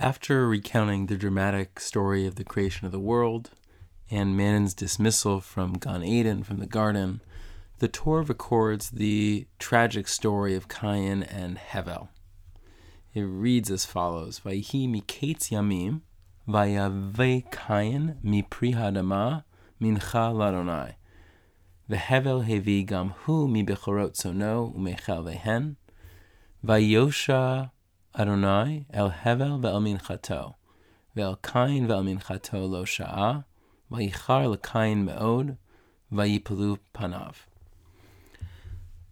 After recounting the dramatic story of the creation of the world and Manon's dismissal from Gan Eden, from the garden, the Torah records the tragic story of Cain and Hevel. It reads as follows: Vayhi miketz yamim, vayave Cain mi pri hadama mincha ladonai. Vehevel hevi gam hu mi bechorot sono umechel vehen. Vayosha Adonai el Hevel ve'el minchato, ve'el Cain ve'el minchato lo sha'a, vayichar leKain me'od, panav.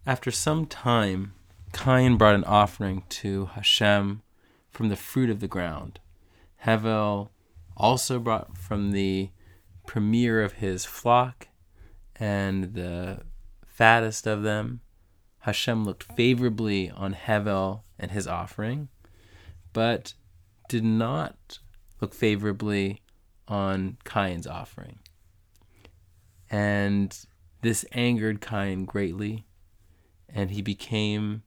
After some time, Cain brought an offering to Hashem from the fruit of the ground. Hevel also brought from the premier of his flock and the fattest of them. Hashem looked favorably on Hevel and his offering, but did not look favorably on Cain's offering. And this angered Cain greatly, and he became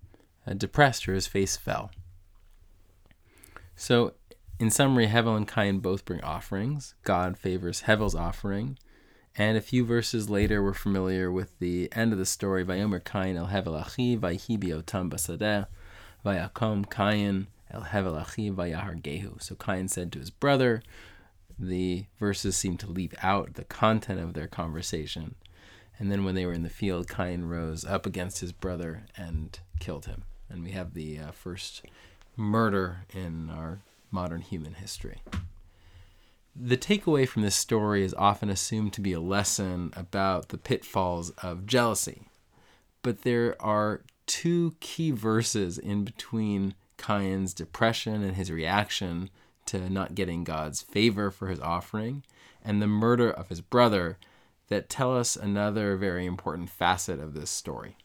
uh, depressed or his face fell. So, in summary, Hevel and Cain both bring offerings. God favors Hevel's offering. And a few verses later, we're familiar with the end of the story. Vayomer Cain el Hevel achi vayhi biotam basadeh vayakom Cain el Hevel achi vayahar. So Cain said to his brother, the verses seem to leave out the content of their conversation. And then when they were in the field, Cain rose up against his brother and killed him. And we have the uh, first murder in our modern human history. The takeaway from this story is often assumed to be a lesson about the pitfalls of jealousy. But there are two key verses in between Cain's depression and his reaction to not getting God's favor for his offering and the murder of his brother that tell us another very important facet of this story.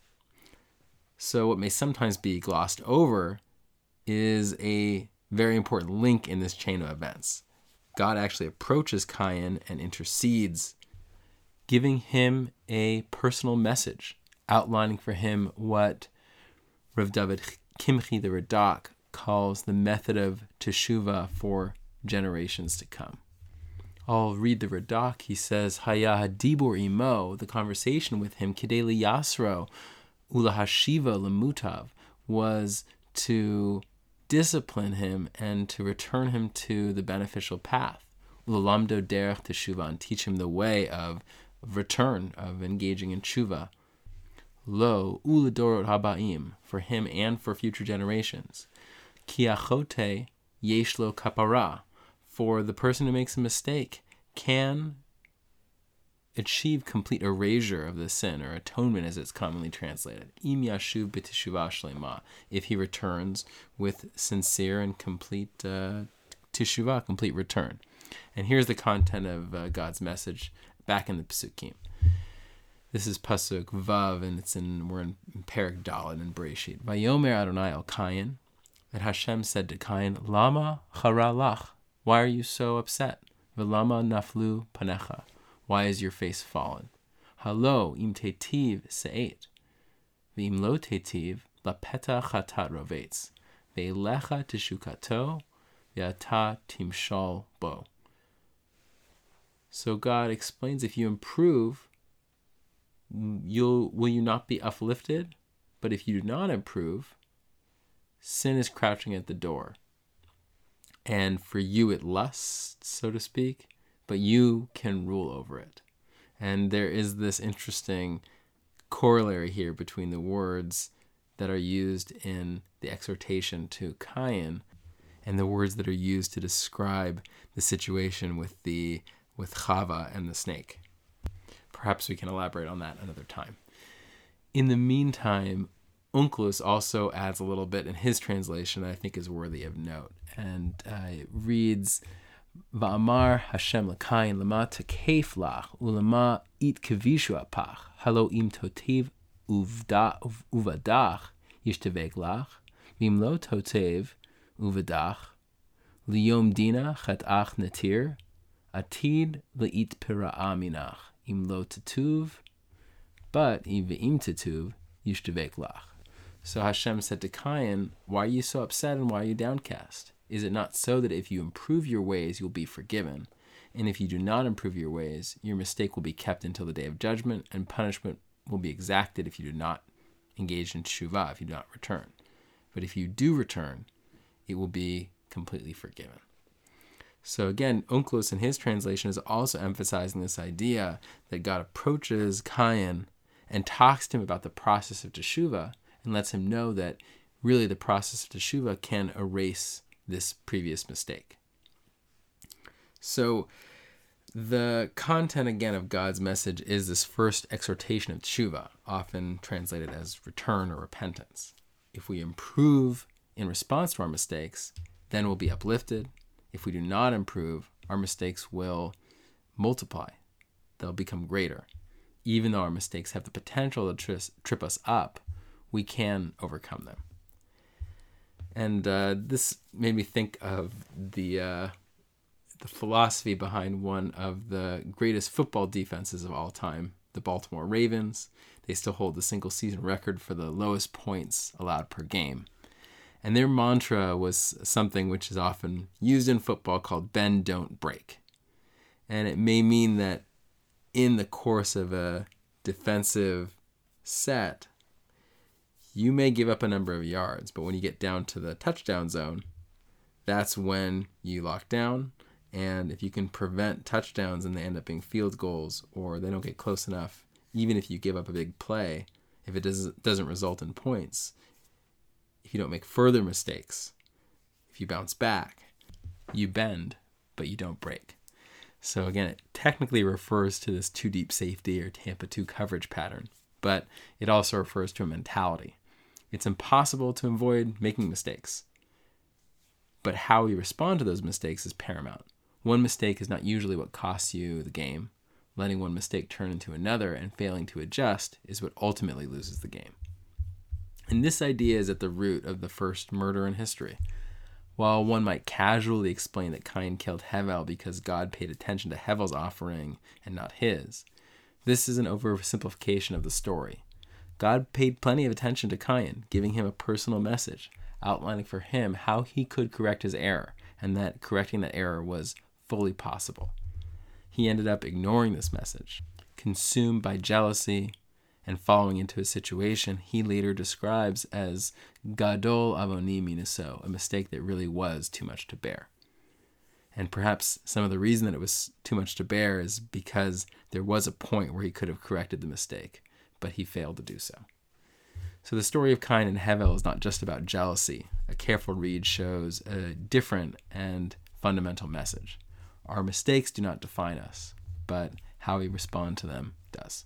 So, what may sometimes be glossed over is a very important link in this chain of events. God actually approaches Cain and intercedes, giving him a personal message, outlining for him what Rav David Kimchi the Radak calls the method of teshuva for generations to come. I'll read the Radak. He says, Hayah hadibur imo, the conversation with him, kideli yasro, ulahashiva lemutav, was to discipline him and to return him to the beneficial path. Ulamdo derech teshuva, and teach him the way of return, of engaging in tshuva. Lo uladorot habaim, for him and for future generations. Kiachote yeshlo kapara, for the person who makes a mistake can achieve complete erasure of the sin or atonement as it's commonly translated. Im yashuv if he returns with sincere and complete uh, teshuvah, complete return. And here's the content of uh, God's message back in the Pesukim. This is pasuk vav, and it's in we're in Perek Dalet and Breshit. Vayomer Adonai el Cain, that Hashem said to Cain, Lama charalach, why are you so upset? Velama naflu panecha, why is your face fallen? Halo im tetiv se'et, v'im lo tetiv lapeta chatat rovetz, ve'lecha tishukato, ve'ata timshal bo. So God explains if you improve, you'll will you not be uplifted? But if you do not improve, sin is crouching at the door. And for you it lusts, so to speak, but you can rule over it. And there is this interesting corollary here between the words that are used in the exhortation to Cain and the words that are used to describe the situation with the with Chava and the snake. Perhaps we can elaborate on that another time. In the meantime, Onkelos also adds a little bit in his translation that I think is worthy of note. And uh, it reads, Va'amar Hashem l'kain lama tekef lach ulama it kavishu apach halo im totiv uvadach yishtevek lach vim lo totev uvadach liyom dina chatach netir atid le'it pira'a minach im lo tetuv but im tetuv yishtevek lach so Hashem said to Cain, Why are you so upset and why are you downcast? Is it not so that if you improve your ways, you'll be forgiven? And if you do not improve your ways, your mistake will be kept until the day of judgment, and punishment will be exacted if you do not engage in teshuvah, if you do not return. But if you do return, it will be completely forgiven. So again, Onkelos in his translation is also emphasizing this idea that God approaches Cain and talks to him about the process of teshuvah and lets him know that really the process of teshuvah can erase this previous mistake. So the content again of God's message is this first exhortation of teshuvah, often translated as return or repentance. If we improve in response to our mistakes, then we'll be uplifted. If we do not improve, our mistakes will multiply. They'll become greater. Even though our mistakes have the potential to trip us up, we can overcome them. And uh, this made me think of the uh, the philosophy behind one of the greatest football defenses of all time, the Baltimore Ravens. They still hold the single season record for the lowest points allowed per game. And their mantra was something which is often used in football called bend, don't break. And it may mean that in the course of a defensive set, you may give up a number of yards, but when you get down to the touchdown zone, that's when you lock down. And if you can prevent touchdowns and they end up being field goals or they don't get close enough, even if you give up a big play, if it doesn't, doesn't result in points, you don't make further mistakes, if you bounce back, you bend, but you don't break. So again, it technically refers to this two deep safety or Tampa 2 coverage pattern, but it also refers to a mentality. It's impossible to avoid making mistakes. But how we respond to those mistakes is paramount. One mistake is not usually what costs you the game. Letting one mistake turn into another and failing to adjust is what ultimately loses the game. And this idea is at the root of the first murder in history. While one might casually explain that Cain killed Hevel because God paid attention to Hevel's offering and not his, this is an oversimplification of the story. God paid plenty of attention to Cain, giving him a personal message, outlining for him how he could correct his error, and that correcting that error was fully possible. He ended up ignoring this message, consumed by jealousy, and falling into a situation he later describes as gadol avoni minaso, a mistake that really was too much to bear. And perhaps some of the reason that it was too much to bear is because there was a point where he could have corrected the mistake, but he failed to do so. So the story of Cain and Hevel is not just about jealousy. A careful read shows a different and fundamental message. Our mistakes do not define us, but how we respond to them does.